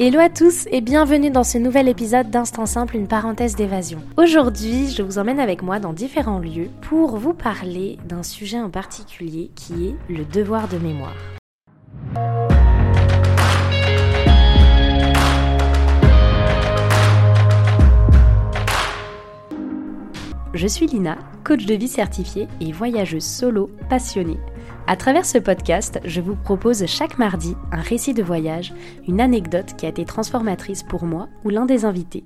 Hello à tous et bienvenue dans ce nouvel épisode d'Instant Simple, une parenthèse d'évasion. Aujourd'hui, je vous emmène avec moi dans différents lieux pour vous parler d'un sujet en particulier qui est le devoir de mémoire. Je suis Lina, coach de vie certifiée et voyageuse solo passionnée. À travers ce podcast, je vous propose chaque mardi un récit de voyage, une anecdote qui a été transformatrice pour moi ou l'un des invités.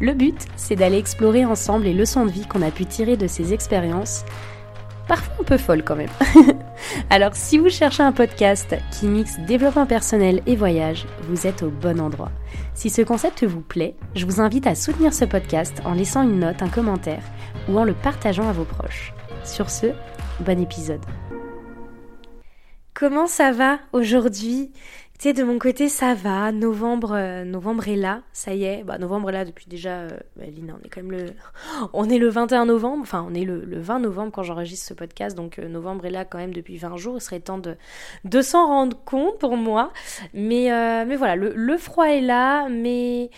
Le but, c'est d'aller explorer ensemble les leçons de vie qu'on a pu tirer de ces expériences, parfois un peu folles quand même. Alors si vous cherchez un podcast qui mixe développement personnel et voyage, vous êtes au bon endroit. Si ce concept vous plaît, je vous invite à soutenir ce podcast en laissant une note, un commentaire ou en le partageant à vos proches. Sur ce, bon épisode. Comment ça va aujourd'hui? Tu sais, de mon côté, ça va. Novembre, euh, novembre est là, ça y est. Bah, novembre est là depuis déjà. Euh, bah, Lina, on est quand même le. On est le 21 novembre, enfin, on est le, 20 novembre quand j'enregistre ce podcast, donc euh, novembre est là quand même depuis 20 jours. Il serait temps de, de s'en rendre compte pour moi. Mais, voilà, le, froid est là, mais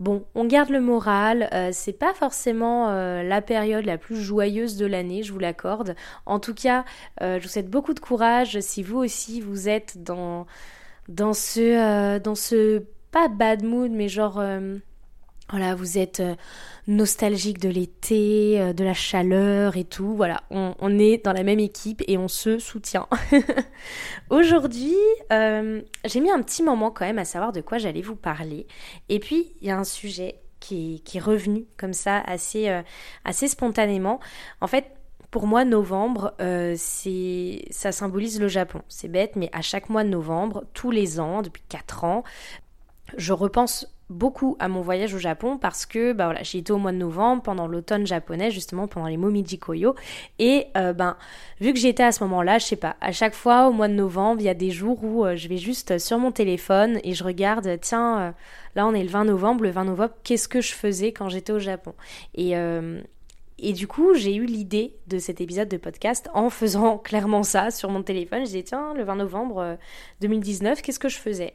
Bon, on garde le moral, c'est pas forcément la période la plus joyeuse de l'année, je vous l'accorde. En tout cas, je vous souhaite beaucoup de courage si vous aussi vous êtes dans dans ce dans ce pas bad mood mais genre voilà, vous êtes euh, nostalgique de l'été, euh, de la chaleur et tout. Voilà, on, est dans la même équipe et on se soutient. Aujourd'hui, euh, j'ai mis un petit moment quand même à savoir de quoi j'allais vous parler. Et puis, il y a un sujet qui est, revenu comme ça assez, assez spontanément. En fait, pour moi, novembre, c'est ça symbolise le Japon. C'est bête, mais à chaque mois de novembre, tous les ans, depuis 4 ans, je repense beaucoup à mon voyage au Japon parce que bah voilà, j'ai été au mois de novembre pendant l'automne japonais justement pendant les Momiji Koyo et euh, ben vu que j'étais à ce moment-là, je sais pas, à chaque fois au mois de novembre, il y a des jours où euh, je vais juste sur mon téléphone et je regarde tiens euh, là on est le 20 novembre, le 20 novembre, qu'est-ce que je faisais quand j'étais au Japon? Et et du coup, j'ai eu l'idée de cet épisode de podcast en faisant clairement ça sur mon téléphone. Je disais, tiens, le 20 novembre 2019, qu'est-ce que je faisais?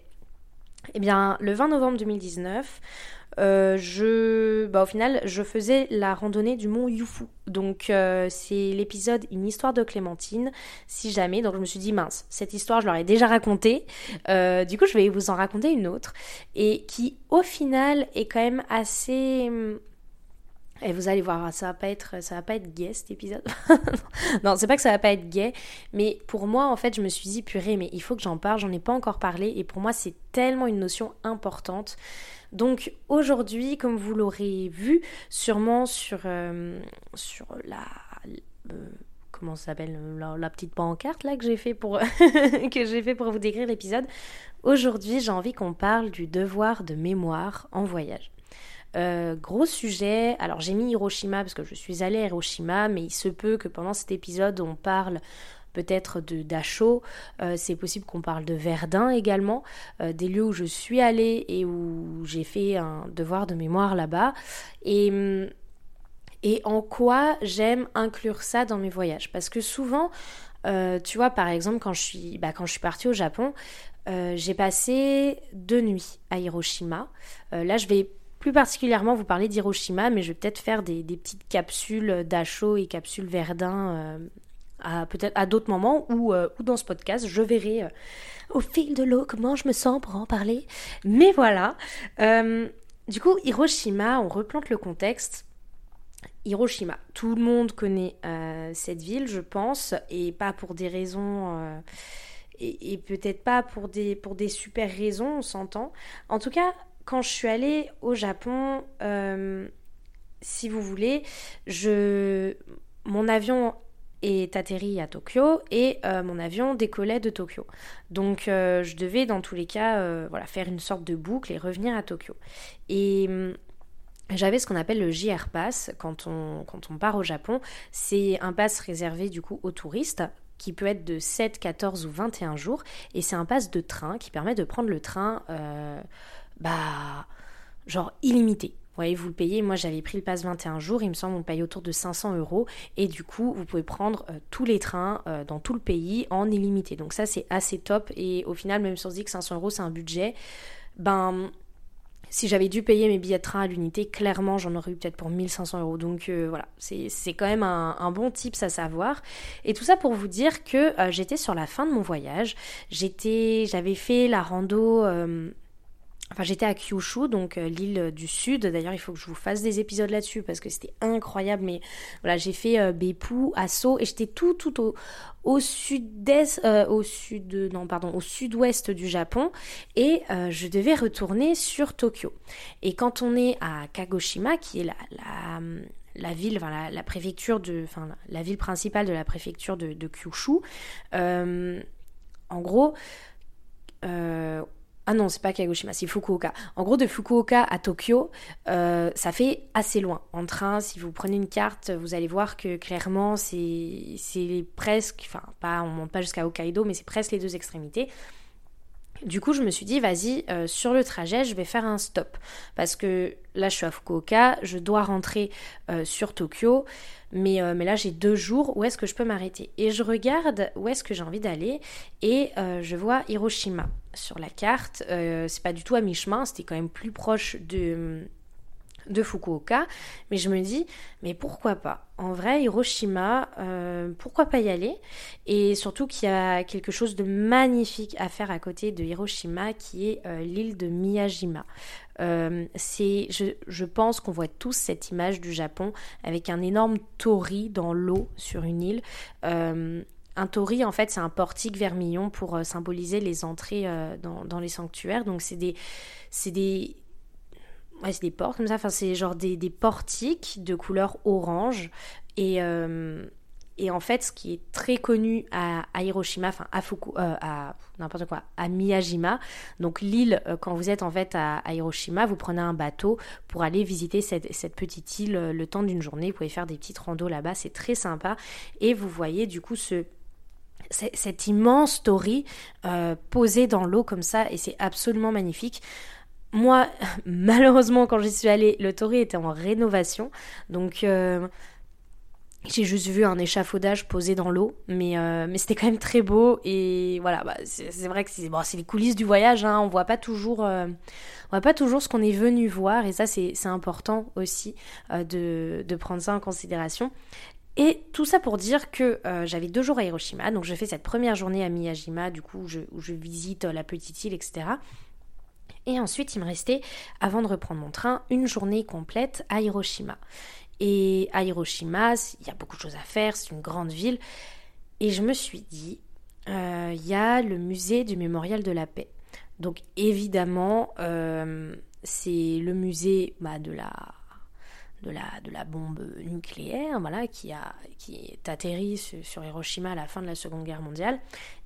Eh bien, le 20 novembre 2019, euh, je, bah, au final, je faisais la randonnée du mont Yufu. Donc, euh, c'est l'épisode Une histoire de Clémentine, si jamais. Donc, je me suis dit, mince, cette histoire, je leur déjà racontée. Euh, du coup, je vais vous en raconter une autre. Et qui, au final, est quand même assez et vous allez voir, ça va pas être, ça va pas être gay cet épisode. non, c'est pas que ça va pas être gay, mais pour moi, en fait, je me suis dit, purée, mais il faut que j'en parle, j'en ai pas encore parlé, et pour moi, c'est tellement une notion importante. Donc aujourd'hui, comme vous l'aurez vu, sûrement sur, euh, sur la... Euh, comment ça s'appelle la, petite pancarte là que j'ai fait pour que j'ai fait pour vous décrire l'épisode. Aujourd'hui, j'ai envie qu'on parle du devoir de mémoire en voyage. Euh, gros sujet. Alors j'ai mis Hiroshima parce que je suis allée à Hiroshima, mais il se peut que pendant cet épisode on parle peut-être de Dachau, euh, c'est possible qu'on parle de Verdun également, euh, des lieux où je suis allée et où j'ai fait un devoir de mémoire là-bas. Et, et en quoi j'aime inclure ça dans mes voyages? Parce que souvent, tu vois, par exemple, quand je suis, bah, quand je suis partie au Japon, j'ai passé deux nuits à Hiroshima. là, je vais plus particulièrement vous parler d'Hiroshima, mais je vais peut-être faire des, petites capsules d'Acho et capsules Verdun euh, à peut-être à d'autres moments ou, euh, ou, dans ce podcast. Je verrai euh, au fil de l'eau comment je me sens pour en parler. Mais voilà. du coup, Hiroshima, on replante le contexte. Hiroshima, tout le monde connaît cette ville, je pense, et pas pour des raisons et, et peut-être pas pour des, pour des super raisons, on s'entend. En tout cas, quand je suis allée au Japon, euh, si vous voulez, je... mon avion est atterri à Tokyo et euh, mon avion décollait de Tokyo. Donc euh, je devais dans tous les cas voilà, faire une sorte de boucle et revenir à Tokyo. Et j'avais ce qu'on appelle le JR Pass quand on, quand on part au Japon. C'est un pass réservé du coup aux touristes qui peut être de 7, 14 ou 21 jours. Et c'est un pass de train qui permet de prendre le train bah, genre illimité. voyez, vous le payez. Moi, j'avais pris le pass 21 jours. Il me semble qu'on paye autour de 500 euros. Et du coup, vous pouvez prendre tous les trains dans tout le pays en illimité. Donc ça, c'est assez top. Et au final, même si on se dit que 500 euros, c'est un budget, ben si j'avais dû payer mes billets de train à l'unité, clairement j'en aurais eu peut-être pour 1500 euros. Donc euh, voilà, c'est quand même un, bon tips à savoir. Et tout ça pour vous dire que euh, j'étais sur la fin de mon voyage. J'avais fait la rando. Euh, Enfin, j'étais à Kyushu, donc euh, l'île du sud. D'ailleurs, il faut que je vous fasse des épisodes là-dessus parce que c'était incroyable. Mais voilà, j'ai fait euh, Beppu, Asso et j'étais tout, tout au, sud-est, euh, au sud, non, pardon, au sud-ouest du Japon et je devais retourner sur Tokyo. Et quand on est à Kagoshima, qui est la, ville, enfin la, préfecture de, enfin la ville principale de la préfecture de Kyushu. en gros, ah non, c'est pas Kagoshima, c'est Fukuoka. En gros, de Fukuoka à Tokyo, euh, ça fait assez loin. En train, si vous prenez une carte, vous allez voir que clairement, c'est presque, enfin, pas, on monte pas jusqu'à Hokkaido, mais c'est presque les deux extrémités. Du coup, je me suis dit, vas-y, euh, sur le trajet, je vais faire un stop. Parce que là, je suis à Fukuoka, je dois rentrer euh, sur Tokyo. Mais, euh, mais là, j'ai deux jours, où est-ce que je peux m'arrêter Et je regarde où est-ce que j'ai envie d'aller. Et je vois Hiroshima sur la carte. c'est pas du tout à mi-chemin, c'était quand même plus proche de de Fukuoka, mais je me dis, mais pourquoi pas? En vrai, Hiroshima, euh, pourquoi pas y aller? Et surtout qu'il y a quelque chose de magnifique à faire à côté de Hiroshima, qui est euh, l'île de Miyajima. Euh, je, pense qu'on voit tous cette image du Japon avec un énorme tori dans l'eau sur une île. un tori, en fait, c'est un portique vermillon pour symboliser les entrées dans, les sanctuaires. Donc, c'est des, c'est des portes comme ça, enfin c'est genre des, portiques de couleur orange. Et, euh, et en fait ce qui est très connu à, Hiroshima, enfin à Fuku, euh, à n'importe quoi, à Miyajima, donc l'île euh, quand vous êtes en fait à, Hiroshima, vous prenez un bateau pour aller visiter cette, petite île le temps d'une journée, vous pouvez faire des petites randos là-bas, c'est très sympa. Et vous voyez du coup ce cette immense story posée dans l'eau comme ça. Et c'est absolument magnifique. Moi, malheureusement, quand j'y suis allée, le Tori était en rénovation. Donc, euh, j'ai juste vu un échafaudage posé dans l'eau. Mais, euh, mais c'était quand même très beau. Et voilà, bah, c'est vrai que c'est bon, les coulisses du voyage. Hein, on voit pas toujours. Euh, on voit pas toujours ce qu'on est venu voir et ça c'est important aussi de, prendre ça en considération. Et tout ça pour dire que j'avais deux jours à Hiroshima, donc je fais cette première journée à Miyajima, du coup où je visite la petite île, etc. Et ensuite, il me restait, avant de reprendre mon train, une journée complète à Hiroshima. Et à Hiroshima, il y a beaucoup de choses à faire, c'est une grande ville. Et je me suis dit, euh, il y a le musée du mémorial de la paix. Donc évidemment, euh, c'est le musée bah, de la de la, de la bombe nucléaire, voilà, qui, a, qui est atterri sur, Hiroshima à la fin de la Seconde Guerre mondiale,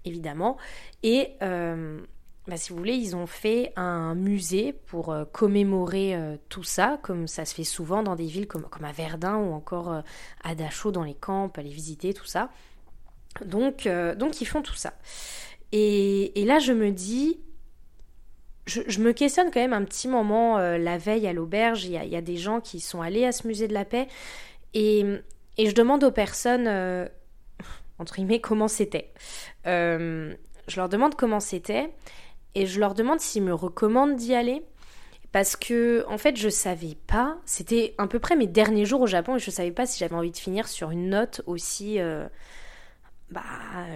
évidemment. Et euh, bah, si vous voulez, ils ont fait un musée pour euh, commémorer euh, tout ça, comme ça se fait souvent dans des villes comme, comme à Verdun ou encore euh, à Dachau dans les camps, aller visiter tout ça. Donc, donc ils font tout ça. Et, là, je me dis, je, me questionne quand même un petit moment la veille à l'auberge. Il, il y, a, des gens qui sont allés à ce musée de la paix et, et je demande aux personnes, entre guillemets, comment c'était. je leur demande comment c'était et je leur demande s'ils me recommandent d'y aller. Parce que, en fait, je savais pas. C'était à peu près mes derniers jours au Japon et je savais pas si j'avais envie de finir sur une note aussi. Euh, bah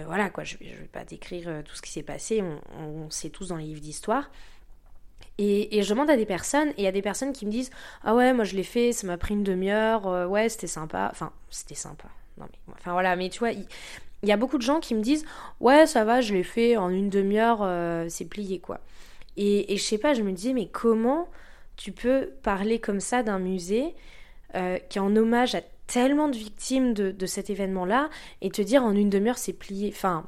voilà quoi, je, je vais pas décrire euh, tout ce qui s'est passé, on, sait tous dans les livres d'histoire. Et, et, je demande à des personnes, et il y a des personnes qui me disent Ah ouais, moi je l'ai fait, ça m'a pris une demi-heure, euh, ouais, c'était sympa. Enfin, c'était sympa. Non, mais, enfin voilà, mais tu vois, y a beaucoup de gens qui me disent ouais ça va je l'ai fait en une demi-heure euh, c'est plié quoi. Et, et, je sais pas je me disais mais comment tu peux parler comme ça d'un musée euh, qui est en hommage à tellement de victimes de, cet événement là et te dire en une demi-heure c'est plié. Enfin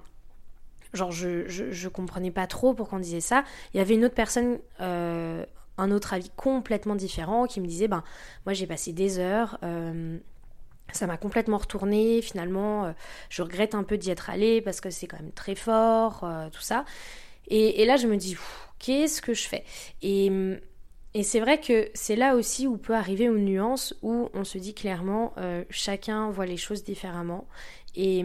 genre je, je, comprenais pas trop pourquoi on disait ça. Il y avait une autre personne euh, un autre avis complètement différent qui me disait ben moi j'ai passé des heures ça m'a complètement retourné. Finalement, euh, je regrette un peu d'y être allée parce que c'est quand même très fort, euh, tout ça. Et, là, je me dis, qu'est-ce que je fais? Et, c'est vrai que c'est là aussi où peut arriver une nuance où on se dit clairement euh, chacun voit les choses différemment et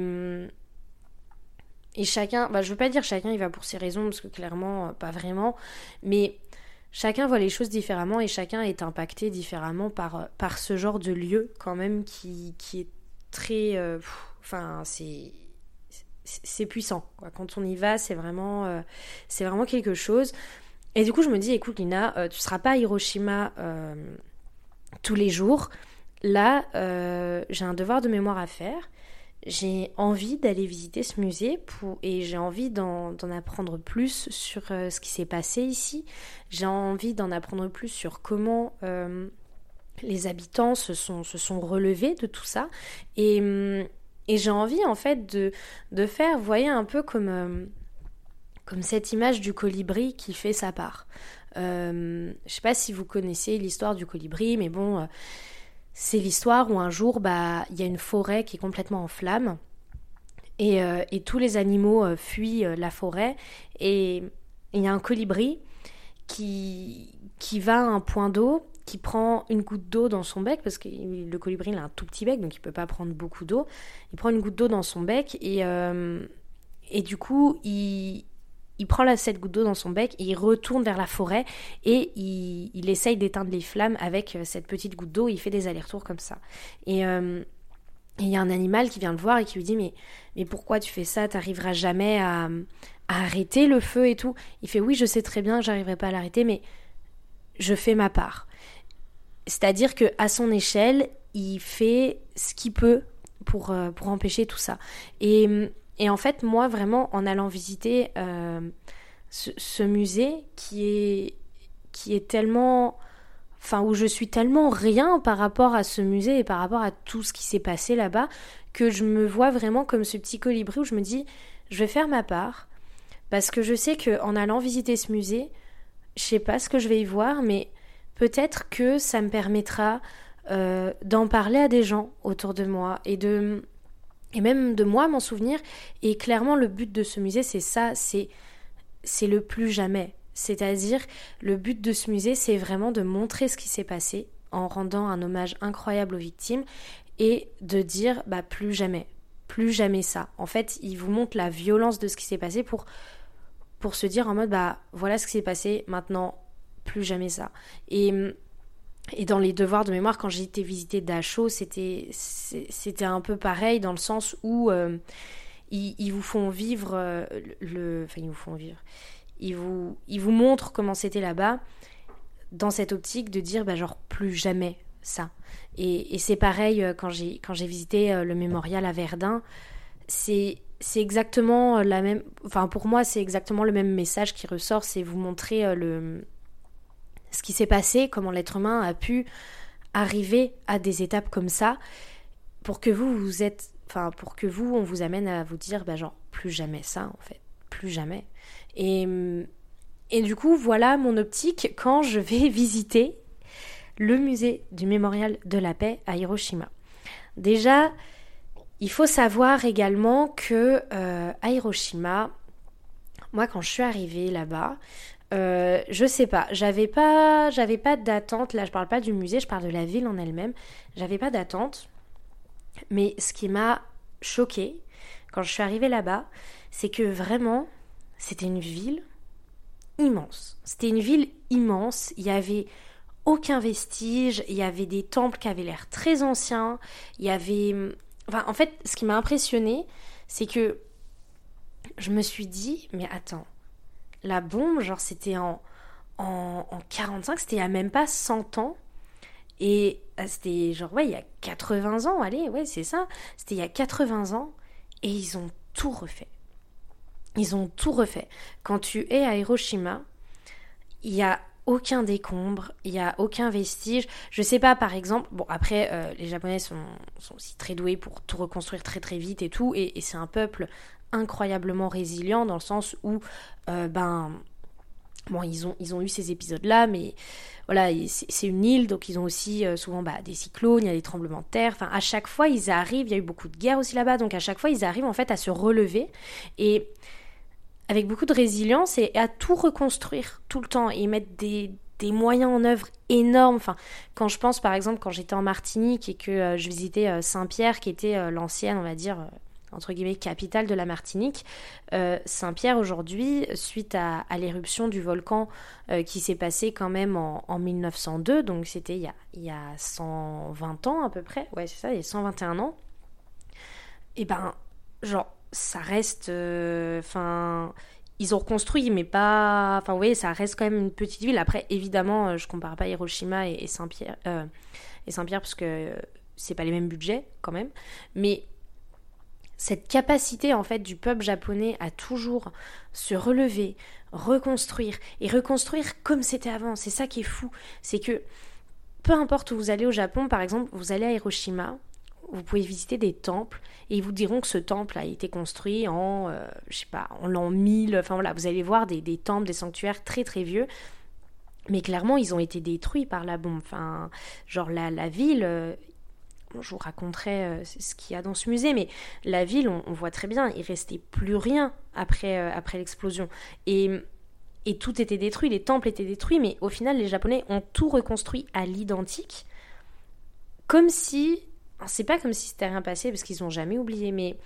et chacun bah je veux pas dire chacun il va pour ses raisons parce que clairement pas vraiment mais chacun voit les choses différemment et chacun est impacté différemment par par ce genre de lieu quand même qui qui est très euh, enfin c'est c'est puissant quand on y va c'est vraiment c'est vraiment quelque chose et du coup, je me dis, écoute, Lina, euh, tu seras pas à Hiroshima euh, tous les jours. Là, euh, j'ai un devoir de mémoire à faire. J'ai envie d'aller visiter ce musée et j'ai envie d'en apprendre plus sur ce qui s'est passé ici. J'ai envie d'en apprendre plus sur comment les habitants se sont, relevés de tout ça. Et, et j'ai envie en fait de, faire, voyez, un peu comme comme cette image du colibri qui fait sa part. Euh, je sais pas si vous connaissez l'histoire du colibri, mais bon, euh, c'est l'histoire où un jour, bah, il y a une forêt qui est complètement en flammes et, euh, tous les animaux euh, fuient la forêt et il y a un colibri qui, qui va à un point d'eau qui prend une goutte d'eau dans son bec, parce que le colibri il a un tout petit bec, donc il peut pas prendre beaucoup d'eau. Il prend une goutte d'eau dans son bec et, et du coup il, il prend la, cette goutte d'eau dans son bec et il retourne vers la forêt et il, essaye d'éteindre les flammes avec euh, cette petite goutte d'eau. Il fait des allers-retours comme ça. Euh, et il y a un animal qui vient le voir et qui lui dit mais, pourquoi tu fais ça? T'arriveras jamais à, arrêter le feu et tout. Il fait oui, je sais très bien que j'arriverai pas à l'arrêter, mais je fais ma part. C'est-à-dire que à son échelle, il fait ce qu'il peut pour, euh, pour empêcher tout ça. Et et en fait, moi, vraiment, en allant visiter euh, ce, musée qui est, tellement... Enfin, où je suis tellement rien par rapport à ce musée et par rapport à tout ce qui s'est passé là-bas, que je me vois vraiment comme ce petit colibri où je me dis, je vais faire ma part, parce que je sais que en allant visiter ce musée, je sais pas ce que je vais y voir, mais peut-être que ça me permettra euh, d'en parler à des gens autour de moi et de et même de moi m'en souvenir. Et clairement, le but de ce musée, c'est ça, c'est c'est le plus jamais. C'est-à-dire, le but de ce musée, c'est vraiment de montrer ce qui s'est passé en rendant un hommage incroyable aux victimes et de dire, bah plus jamais, plus jamais ça. En fait, il vous montre la violence de ce qui s'est passé pour pour se dire en mode, bah voilà ce qui s'est passé, maintenant plus jamais ça. Et et dans les devoirs de mémoire, quand j'ai été visiter Dachau, c'était un peu pareil dans le sens où euh, ils, vous font vivre euh, le, enfin ils vous font vivre, ils vous ils vous montrent comment c'était là-bas dans cette optique de dire bah genre plus jamais ça. Et, et c'est pareil euh, quand j'ai quand j'ai visité le mémorial à Verdun, c'est c'est exactement la même, enfin pour moi c'est exactement le même message qui ressort, c'est vous montrer le ce qui s'est passé, comment l'être humain a pu arriver à des étapes comme ça, pour que vous, vous êtes, enfin, pour que vous, on vous amène à vous dire, bah, genre, plus jamais ça, en fait, plus jamais. Et, et du coup, voilà mon optique quand je vais visiter le musée du mémorial de la paix à Hiroshima. Déjà, il faut savoir également que euh, Hiroshima, moi, quand je suis arrivée là-bas, euh, je sais pas, j'avais pas, j'avais pas d'attente. Là, je parle pas du musée, je parle de la ville en elle-même. J'avais pas d'attente. Mais ce qui m'a choqué quand je suis arrivée là-bas, c'est que vraiment, c'était une ville immense. C'était une ville immense. Il y avait aucun vestige. Il y avait des temples qui avaient l'air très anciens. Il y avait, enfin, en fait, ce qui m'a impressionné, c'est que je me suis dit, mais attends la bombe, genre c'était en, en, 45, c'était il y a même pas 100 ans. Et euh, c'était genre, ouais, il y a 80 ans, allez, ouais, c'est ça. C'était il y a 80 ans. Et ils ont tout refait. Ils ont tout refait. Quand tu es à Hiroshima, il y a aucun décombre, il y a aucun vestige. Je sais pas, par exemple, bon après, euh, les Japonais sont, sont, aussi très doués pour tout reconstruire très très vite et tout, et c'est un peuple incroyablement résilient dans le sens où, euh, ben, bon, ils ont, eu ces épisodes-là, mais voilà, c'est une île, donc ils ont aussi euh, souvent bah, des cyclones, il y a des tremblements de terre. À chaque fois, ils arrivent. Il y a eu beaucoup de guerres aussi là-bas, donc à chaque fois, ils arrivent en fait à se relever et avec beaucoup de résilience et à tout reconstruire tout le temps et mettre des, des moyens en œuvre énormes. Enfin, quand je pense par exemple quand j'étais en Martinique et que euh, je visitais Saint-Pierre, qui était l'ancienne, on va dire, entre guillemets, capitale de la Martinique. Saint-Pierre, aujourd'hui, suite à, l'éruption du volcan qui s'est passé quand même en, 1902, donc c'était il, y a 120 ans à peu près, ouais, c'est ça, il y a 121 ans, et ben, genre, ça reste. Enfin ils ont reconstruit, mais pas. Enfin, oui, ça reste quand même une petite ville. Après, évidemment, euh, je compare pas Hiroshima et, Saint-Pierre, euh, et parce que c'est pas les mêmes budgets quand même. Mais cette capacité en fait du peuple japonais à toujours se relever, reconstruire et reconstruire comme c'était avant, c'est ça qui est fou. C'est que peu importe où vous allez au Japon, par exemple, vous allez à Hiroshima, vous pouvez visiter des temples et ils vous diront que ce temple a été construit en, euh, je sais en l'an 1000. Enfin voilà, vous allez voir des, temples, des sanctuaires très très vieux. Mais clairement, ils ont été détruits par la bombe. Enfin, genre la, la ville, euh, je vous raconterai euh, ce qu'il y a dans ce musée, mais la ville, on, voit très bien, il restait plus rien après, après l'explosion. Et, et tout était détruit, les temples étaient détruits, mais au final, les Japonais ont tout reconstruit à l'identique, comme si c'est pas comme si c'était rien passé parce qu'ils ont jamais oublié, mais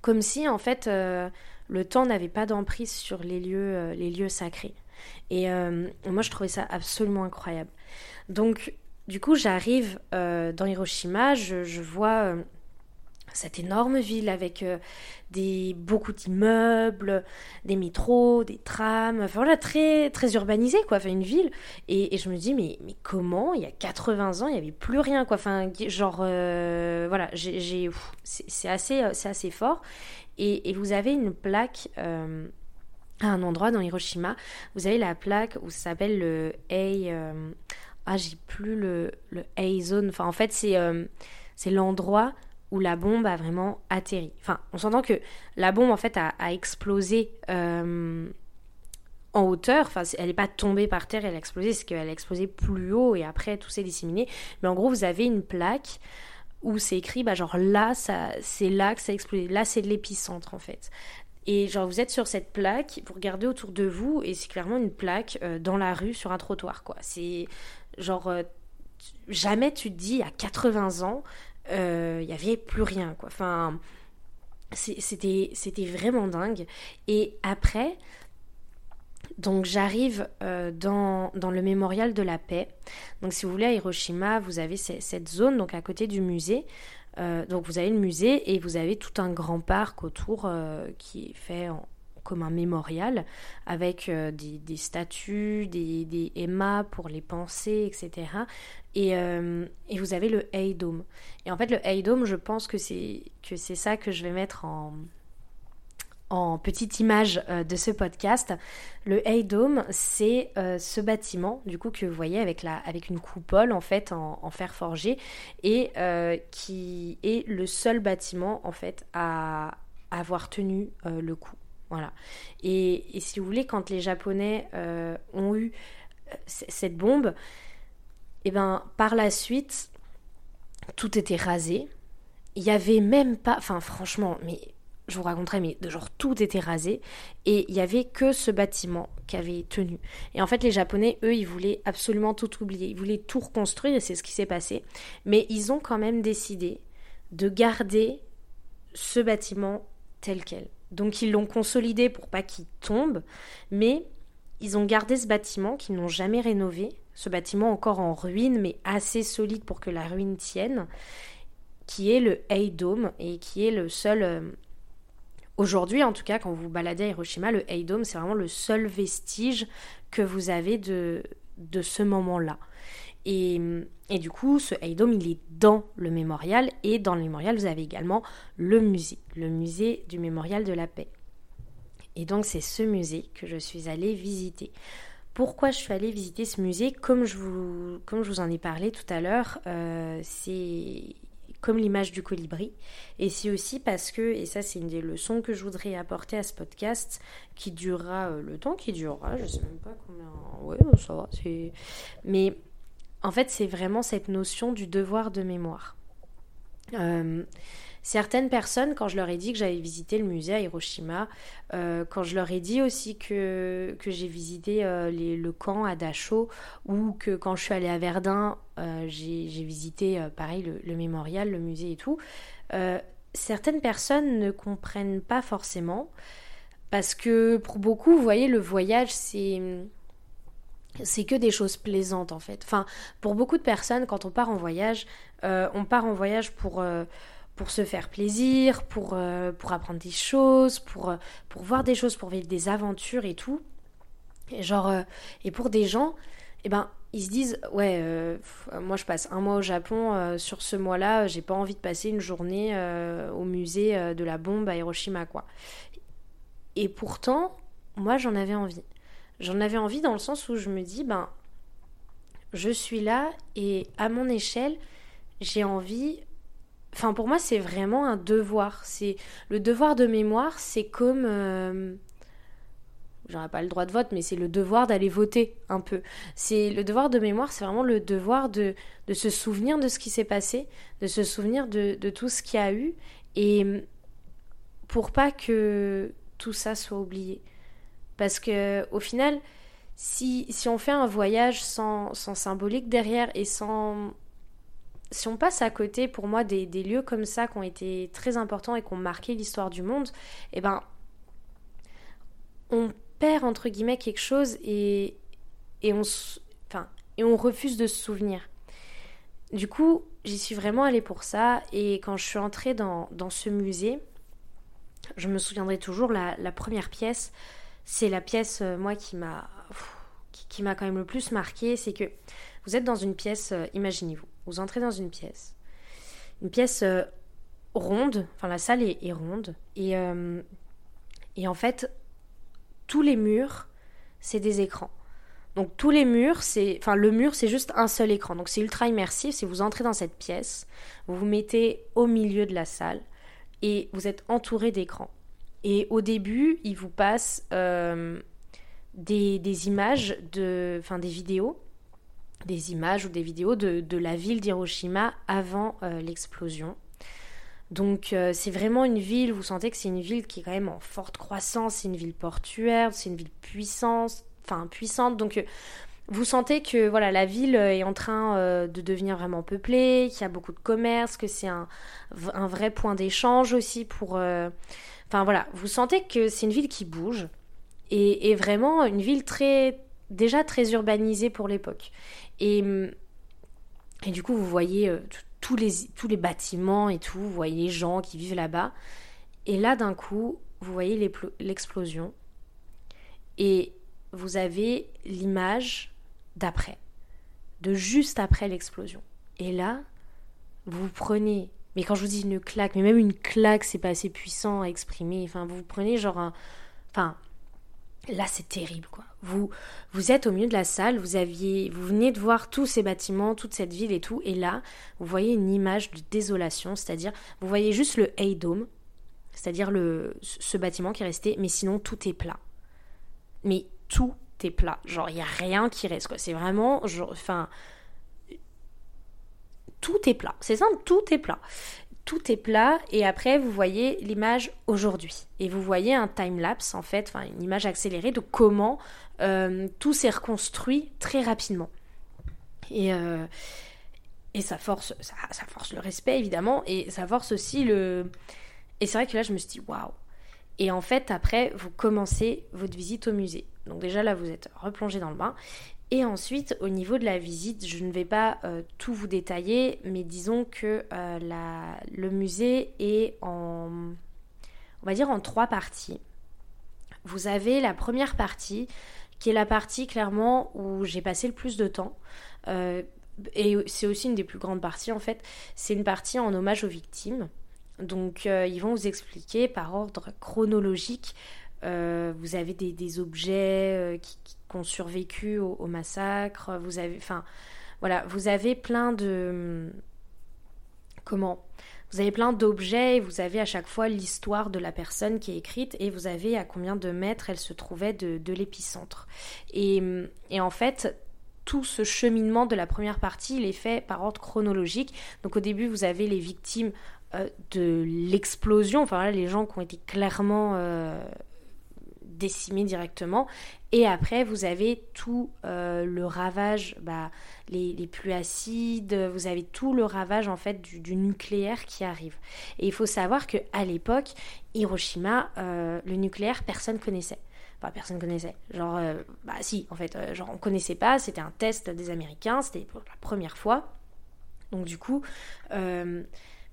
comme si en fait euh, le temps n'avait pas d'emprise sur les lieux, euh, les lieux sacrés. Et euh, moi je trouvais ça absolument incroyable. Donc du coup j'arrive dans Hiroshima, je vois cette énorme ville avec euh, beaucoup d'immeubles, des métros, des trams, enfin voilà, très, très urbanisé, quoi, une ville. Et, je me dis, mais, comment, il y a 80 ans, il n'y avait plus rien, quoi, enfin, genre, euh, voilà, j'ai, c'est assez, c'est assez fort. Et, vous avez une plaque à un endroit dans Hiroshima, vous avez la plaque où ça s'appelle le A, ah, j'ai plus le, le A zone, en fait, c'est, c'est l'endroit où la bombe a vraiment atterri. Enfin, on s'entend que la bombe en fait a, explosé euh, en hauteur. Enfin, elle n'est pas tombée par terre, elle a explosé, c'est qu'elle a explosé plus haut et après tout s'est disséminé. Mais en gros, vous avez une plaque où c'est écrit, bah genre là, ça, c'est là que ça a explosé. Là, c'est l'épicentre en fait. Et genre vous êtes sur cette plaque, vous regardez autour de vous et c'est clairement une plaque euh, dans la rue sur un trottoir quoi. C'est genre euh, jamais tu te dis à 80 ans il euh, n'y avait plus rien, quoi. Enfin, c'était, vraiment dingue. Et après, donc j'arrive dans, dans, le mémorial de la paix. Donc si vous voulez, à Hiroshima, vous avez cette zone, donc à côté du musée. Euh, donc vous avez le musée et vous avez tout un grand parc autour qui est fait en, comme un mémorial avec euh, des, statues, des, des pour les pensées, etc. Euh, et, vous avez le Hey Dome. Et en fait, le Hey Dome, je pense que c'est que c'est ça que je vais mettre en en petite image euh, de ce podcast. Le Hey Dome, c'est ce bâtiment, du coup, que vous voyez avec, la, avec une coupole, en fait, en, fer forgé, et qui est le seul bâtiment, en fait, à avoir tenu le coup. Voilà. Et, si vous voulez, quand les Japonais euh, ont eu euh, cette bombe, et eh ben par la suite, tout était rasé. Il y avait même pas, enfin franchement, mais je vous raconterai, mais genre tout était rasé et il y avait que ce bâtiment qui avait tenu. Et en fait, les Japonais, eux, ils voulaient absolument tout oublier, ils voulaient tout reconstruire et c'est ce qui s'est passé. Mais ils ont quand même décidé de garder ce bâtiment tel quel. Donc ils l'ont consolidé pour pas qu'il tombe, mais ils ont gardé ce bâtiment qu'ils n'ont jamais rénové, ce bâtiment encore en ruine mais assez solide pour que la ruine tienne, qui est le Hay Dome et qui est le seul euh, Aujourd'hui, en tout cas, quand vous baladez à Hiroshima, le Hay Dome, c'est vraiment le seul vestige que vous avez de, de ce moment-là. Et, du coup, ce Heidom, il est dans le mémorial. Et dans le mémorial, vous avez également le musée, le musée du mémorial de la paix. Et donc, c'est ce musée que je suis allée visiter. Pourquoi je suis allée visiter ce musée? Comme je vous, comme je vous en ai parlé tout à l'heure, euh, c'est comme l'image du colibri. Et c'est aussi parce que, et ça c'est une des leçons que je voudrais apporter à ce podcast, qui durera euh, le temps qui durera, je sais même pas combien... Ouais, ça va, c'est... Mais en fait, c'est vraiment cette notion du devoir de mémoire. Certaines personnes, quand je leur ai dit que j'avais visité le musée à Hiroshima, quand je leur ai dit aussi que, que j'ai visité le camp à Dachau, ou que quand je suis allée à Verdun, j'ai visité pareil le, mémorial, le musée et tout, certaines personnes ne comprennent pas forcément. Parce que pour beaucoup, vous voyez, le voyage, c'est c'est que des choses plaisantes en fait. Enfin, pour beaucoup de personnes, quand on part en voyage, euh, on part en voyage pour, euh, pour se faire plaisir, pour, euh, pour apprendre des choses, pour, pour voir des choses, pour vivre des aventures et tout. Et genre, et pour des gens, eh ben, ils se disent ouais, moi je passe un mois au Japon, sur ce mois-là, j'ai pas envie de passer une journée au musée de la bombe à Hiroshima quoi. Et pourtant, moi j'en avais envie. J'en avais envie dans le sens où je me dis, ben, je suis là et à mon échelle, j'ai envie. Enfin, pour moi, c'est vraiment un devoir. C'est le devoir de mémoire, c'est comme. Euh, j'aurais pas le droit de vote, mais c'est le devoir d'aller voter un peu. C'est le devoir de mémoire, c'est vraiment le devoir de, de se souvenir de ce qui s'est passé, de se souvenir de, de tout ce qu'il y a eu, et pour pas que tout ça soit oublié. Parce que au final, si, si on fait un voyage sans, sans, symbolique derrière et sans... Si on passe à côté, pour moi, des, lieux comme ça qui ont été très importants et qui ont marqué l'histoire du monde, eh ben, on perd, entre guillemets, quelque chose et, on, refuse de se souvenir. Du coup, j'y suis vraiment allée pour ça et quand je suis entrée dans, ce musée, je me souviendrai toujours, la, première pièce, c'est la pièce, euh, moi, qui m'a qui, quand même le plus marqué, c'est que vous êtes dans une pièce, euh, imaginez-vous, vous entrez dans une pièce, une pièce euh, ronde, enfin la salle est, ronde, et, et en fait, tous les murs, c'est des écrans. Donc tous les murs, c'est, enfin le mur, c'est juste un seul écran. Donc c'est ultra immersif. Si vous entrez dans cette pièce, vous vous mettez au milieu de la salle et vous êtes entouré d'écrans. Et au début, il vous passe euh, des, images, de, enfin des vidéos, des images ou des vidéos de, la ville d'Hiroshima avant euh, l'explosion. Donc euh, c'est vraiment une ville, vous sentez que c'est une ville qui est quand même en forte croissance, c'est une ville portuaire, c'est une ville puissante, enfin puissante. Donc vous sentez que voilà la ville euh, est en train euh, de devenir vraiment peuplée, qu'il y a beaucoup de commerce, que c'est un, vrai point d'échange aussi pour... Euh, enfin voilà, vous sentez que c'est une ville qui bouge et, vraiment une ville très déjà très urbanisée pour l'époque. Et, mm, et du coup vous voyez tous, les, tous les bâtiments et tout, vous voyez les gens qui vivent là-bas. Et là d'un coup vous voyez l'explosion et vous avez l'image d'après, de juste après l'explosion. Et là, vous prenez, mais quand je vous dis une claque, mais même une claque, c'est pas assez puissant à exprimer. Enfin, vous prenez genre un, enfin, là c'est terrible quoi. Vous, vous êtes au milieu de la salle, vous aviez, vous venez de voir tous ces bâtiments, toute cette ville et tout, et là, vous voyez une image de désolation, c'est-à-dire, vous voyez juste le Hay Dome, c'est-à-dire le, ce bâtiment qui est resté, mais sinon tout est plat. Mais tout est plat. Genre, il n'y a rien qui reste. C'est vraiment, enfin, tout est plat. C'est simple, tout est plat. Tout est plat et après vous voyez l'image aujourd'hui et vous voyez un time lapse en fait, enfin une image accélérée de comment euh, tout s'est reconstruit très rapidement. Et, euh, et ça force, ça, ça, force le respect évidemment et ça force aussi le. Et c'est vrai que là je me suis dit waouh. Et en fait après vous commencez votre visite au musée. Donc déjà là, vous êtes replongé dans le bain. Et ensuite, au niveau de la visite, je ne vais pas euh, tout vous détailler, mais disons que euh, le musée est en, on va dire, en trois parties. Vous avez la première partie, qui est la partie clairement où j'ai passé le plus de temps. Euh, et c'est aussi une des plus grandes parties en fait. C'est une partie en hommage aux victimes. Donc ils vont vous expliquer par ordre chronologique vous avez des, objets qui, ont survécu au, massacre. Vous avez, enfin, voilà, vous avez plein de comment Vous avez plein d'objets et vous avez à chaque fois l'histoire de la personne qui est écrite et vous avez à combien de mètres elle se trouvait de, l'épicentre. Et, en fait, tout ce cheminement de la première partie, il est fait par ordre chronologique. Donc au début, vous avez les victimes euh, de l'explosion, enfin les gens qui ont été clairement euh, décimés directement. Et après, vous avez tout euh, le ravage, bah, les, les, acides, vous avez tout le ravage en fait du, nucléaire qui arrive. Et il faut savoir que à l'époque, Hiroshima, le nucléaire, personne connaissait. Enfin, personne connaissait. Genre, bah si, en fait, genre on connaissait pas. C'était un test des Américains. C'était pour la première fois. Donc du coup,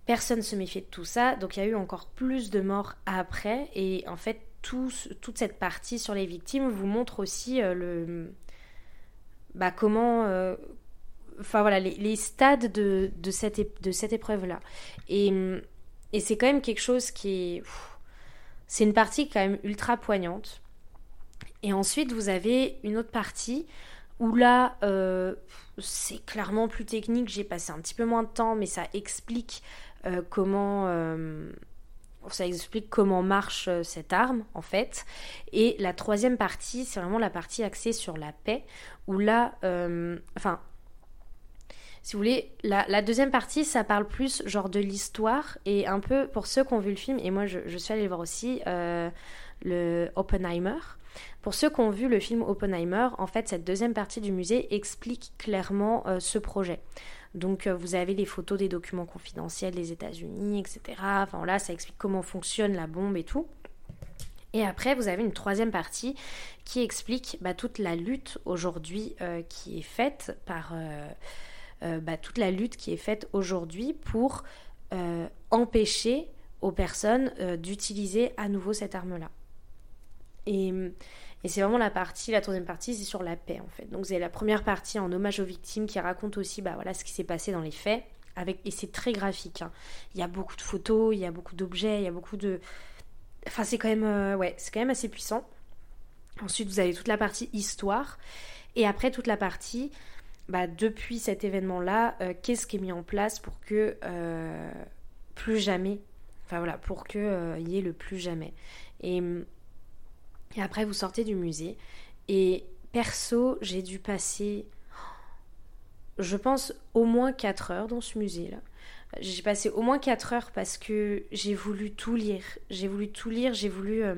Personne ne se méfiait de tout ça, donc il y a eu encore plus de morts après. Et en fait, toute cette partie sur les victimes vous montre aussi euh, le, bah, comment, euh, enfin voilà, les, stades de, cette, épreuve-là. Et, et c'est quand même quelque chose qui est, c'est une partie quand même ultra poignante. Et ensuite, vous avez une autre partie où là, euh, c'est clairement plus technique. J'ai passé un petit peu moins de temps, mais ça explique comment ça explique comment marche euh, cette arme en fait. Et la troisième partie, c'est vraiment la partie axée sur la paix, où là, enfin, si vous voulez, la, deuxième partie, ça parle plus genre de l'histoire et un peu pour ceux qui ont vu le film, et moi je, suis allée voir aussi le Oppenheimer. Pour ceux qui ont vu le film Oppenheimer, en fait, cette deuxième partie du musée explique clairement ce projet. Donc euh, vous avez les photos des documents confidentiels des États-Unis, etc. Enfin là, ça explique comment fonctionne la bombe et tout. Et après, vous avez une troisième partie qui explique bah, toute la lutte aujourd'hui euh, qui est faite par euh, bah, toute la lutte qui est faite aujourd'hui pour empêcher aux personnes d'utiliser à nouveau cette arme-là. Et et c'est vraiment la partie, la troisième partie, c'est sur la paix en fait. Donc c'est la première partie en hommage aux victimes qui raconte aussi bah, voilà, ce qui s'est passé dans les faits. Avec, et c'est très graphique. Hein. Il y a beaucoup de photos, il y a beaucoup d'objets, il y a beaucoup de... Enfin c'est quand même, euh, ouais, c'est quand même assez puissant. Ensuite vous avez toute la partie histoire. Et après toute la partie, bah, depuis cet événement-là, euh, qu'est-ce qui est mis en place pour que euh, plus jamais, enfin voilà, pour qu'il y ait le plus jamais. Et et après, vous sortez du musée. Et perso, j'ai dû passer, je pense, au moins 4 heures dans ce musée-là. J'ai passé au moins 4 heures parce que j'ai voulu tout lire. J'ai voulu tout lire, j'ai voulu euh,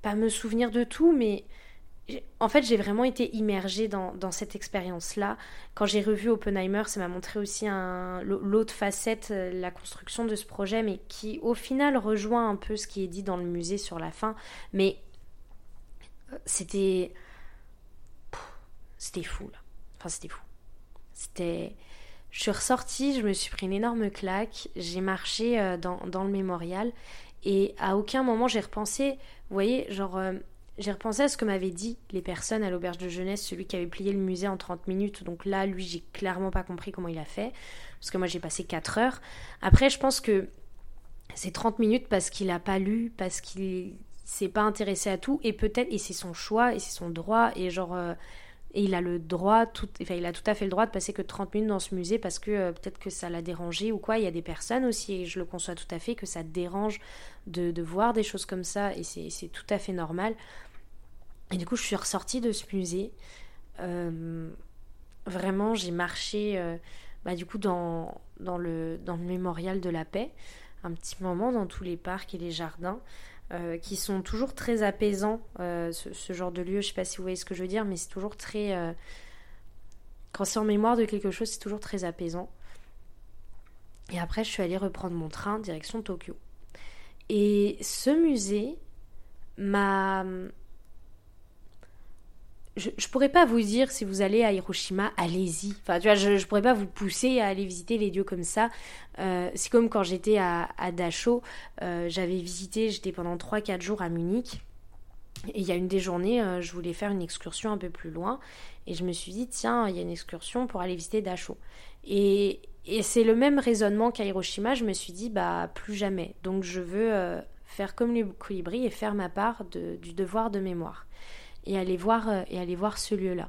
pas me souvenir de tout, mais en fait, j'ai vraiment été immergée dans, dans cette expérience-là. Quand j'ai revu Oppenheimer, ça m'a montré aussi l'autre facette, euh, la construction de ce projet, mais qui au final rejoint un peu ce qui est dit dans le musée sur la fin. Mais c'était. C'était fou, là. Enfin, c'était fou. C'était. Je suis ressortie, je me suis pris une énorme claque, j'ai marché euh, dans, le mémorial et à aucun moment j'ai repensé, vous voyez, genre, euh, j'ai repensé à ce que m'avaient dit les personnes à l'auberge de jeunesse, celui qui avait plié le musée en 30 minutes. Donc là, lui, j'ai clairement pas compris comment il a fait, parce que moi j'ai passé 4 heures. Après, je pense que c'est 30 minutes parce qu'il a pas lu, parce qu'il s'est pas intéressé à tout et peut-être et c'est son choix et c'est son droit et genre euh, et il a le droit tout enfin il a tout à fait le droit de passer que 30 minutes dans ce musée parce que euh, peut-être que ça l'a dérangé ou quoi. Il y a des personnes aussi et je le conçois tout à fait que ça dérange de, de voir des choses comme ça et c'est tout à fait normal. Et du coup je suis ressortie de ce musée. Euh, vraiment j'ai marché bah, du coup dans, dans, le, dans le mémorial de la paix. Un petit moment dans tous les parcs et les jardins euh, qui sont toujours très apaisants, euh, ce, genre de lieu. Je sais pas si vous voyez ce que je veux dire, mais c'est toujours très. Euh, quand c'est en mémoire de quelque chose, c'est toujours très apaisant. Et après, je suis allée reprendre mon train direction Tokyo. Et ce musée m'a je, je pourrais pas vous dire si vous allez à Hiroshima, allez-y. Enfin, tu vois, je, je pourrais pas vous pousser à aller visiter les lieux comme ça. Euh, c'est comme quand j'étais à, Dachau, euh, j'avais visité, j'étais pendant 3-4 jours à Munich. Et il y a une des journées, euh, je voulais faire une excursion un peu plus loin. Et je me suis dit, tiens, il y a une excursion pour aller visiter Dachau. Et, et c'est le même raisonnement qu'à Hiroshima. Je me suis dit, bah, plus jamais. Donc, je veux faire comme les colibris et faire ma part du devoir de mémoire et aller voir, euh, et aller voir ce lieu-là.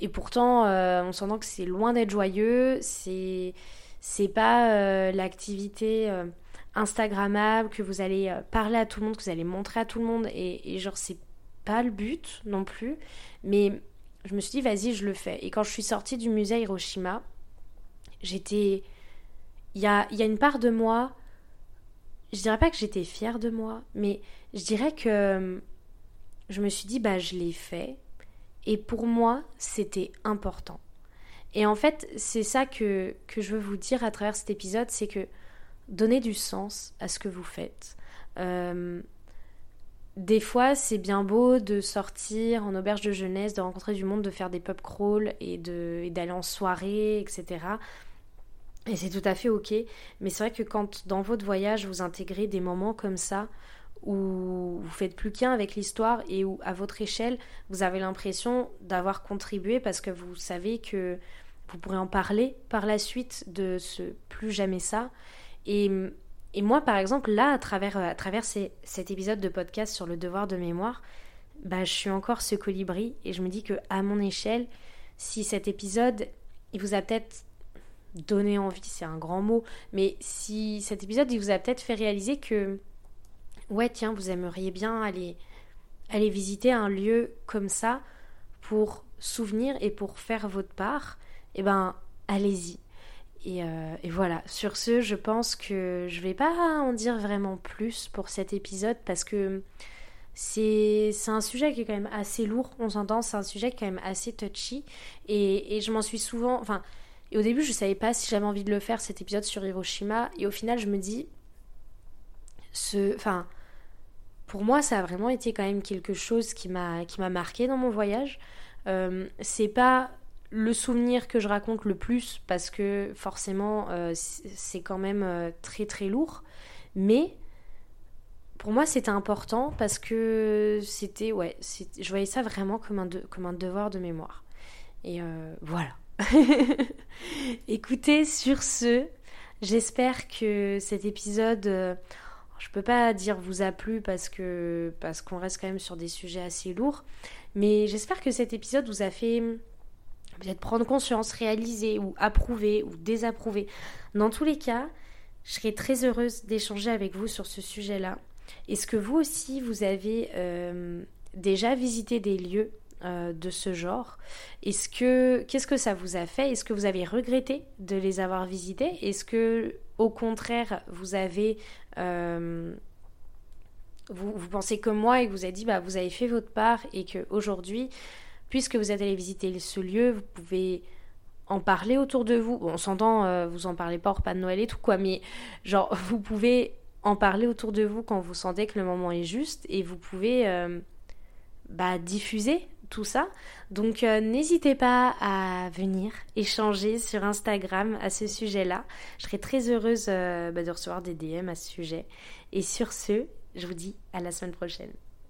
Et pourtant, euh, on s'entend que c'est loin d'être joyeux, c'est c'est pas euh, l'activité Instagrammable que vous allez parler à tout le monde, que vous allez montrer à tout le monde, et, et genre c'est pas le but non plus, mais je me suis dit, vas-y, je le fais. Et quand je suis sortie du musée Hiroshima, j'étais. Il y a, y a une part de moi. Je dirais pas que j'étais fière de moi, mais je dirais que je me suis dit, bah, je l'ai fait. Et pour moi, c'était important. Et en fait, c'est ça que, que je veux vous dire à travers cet épisode, c'est que donnez du sens à ce que vous faites. Euh, des fois, c'est bien beau de sortir en auberge de jeunesse, de rencontrer du monde, de faire des pub crawls et d'aller en soirée, etc. Et c'est tout à fait ok. Mais c'est vrai que quand dans votre voyage, vous intégrez des moments comme ça, où vous faites plus qu'un avec l'histoire et où à votre échelle, vous avez l'impression d'avoir contribué parce que vous savez que vous pourrez en parler par la suite de ce plus jamais ça. Et moi, par exemple, là, à travers, à travers cet épisode de podcast sur le devoir de mémoire, bah, je suis encore ce colibri et je me dis que à mon échelle, si cet épisode, il vous a peut-être donné envie, c'est un grand mot, mais si cet épisode, il vous a peut-être fait réaliser que, ouais, tiens, vous aimeriez bien aller, aller visiter un lieu comme ça pour souvenir et pour faire votre part, eh ben, allez-y. Euh, et, voilà, sur ce, je pense que je vais pas en dire vraiment plus pour cet épisode parce que c'est un sujet qui est quand même assez lourd, on s'entend, c'est un sujet qui est quand même assez touchy. Et, je m'en suis souvent. Enfin, et au début, je savais pas si j'avais envie de le faire cet épisode sur Hiroshima. Et au final, je me dis. Ce, enfin, pour moi, ça a vraiment été quand même quelque chose qui m'a marqué dans mon voyage. Euh, c'est pas le souvenir que je raconte le plus parce que forcément euh, c'est quand même euh, très très lourd. Mais pour moi c'était important parce que c'était ouais je voyais ça vraiment comme un, comme un devoir de mémoire. Et euh, voilà. Écoutez sur ce j'espère que cet épisode je peux pas dire vous a plu parce que parce qu'on reste quand même sur des sujets assez lourds mais j'espère que cet épisode vous a fait peut-être prendre conscience, réaliser ou approuver ou désapprouver. Dans tous les cas, je serais très heureuse d'échanger avec vous sur ce sujet-là. Est-ce que vous aussi, vous avez euh, déjà visité des lieux euh, de ce genre? Est-ce que qu'est-ce que ça vous a fait? Est-ce que vous avez regretté de les avoir visités? Est-ce que au contraire, vous avez vous, vous, pensez comme moi et que vous avez dit bah vous avez fait votre part et que aujourd'hui puisque vous êtes allé visiter ce lieu, vous pouvez en parler autour de vous. on s'entend, euh, vous en parlez pas au repas de Noël et tout quoi, mais genre vous pouvez en parler autour de vous quand vous sentez que le moment est juste et vous pouvez euh, bah, diffuser tout ça. Donc euh, n'hésitez pas à venir échanger sur Instagram à ce sujet-là. Je serais très heureuse bah, de recevoir des DM à ce sujet. Et sur ce, je vous dis à la semaine prochaine.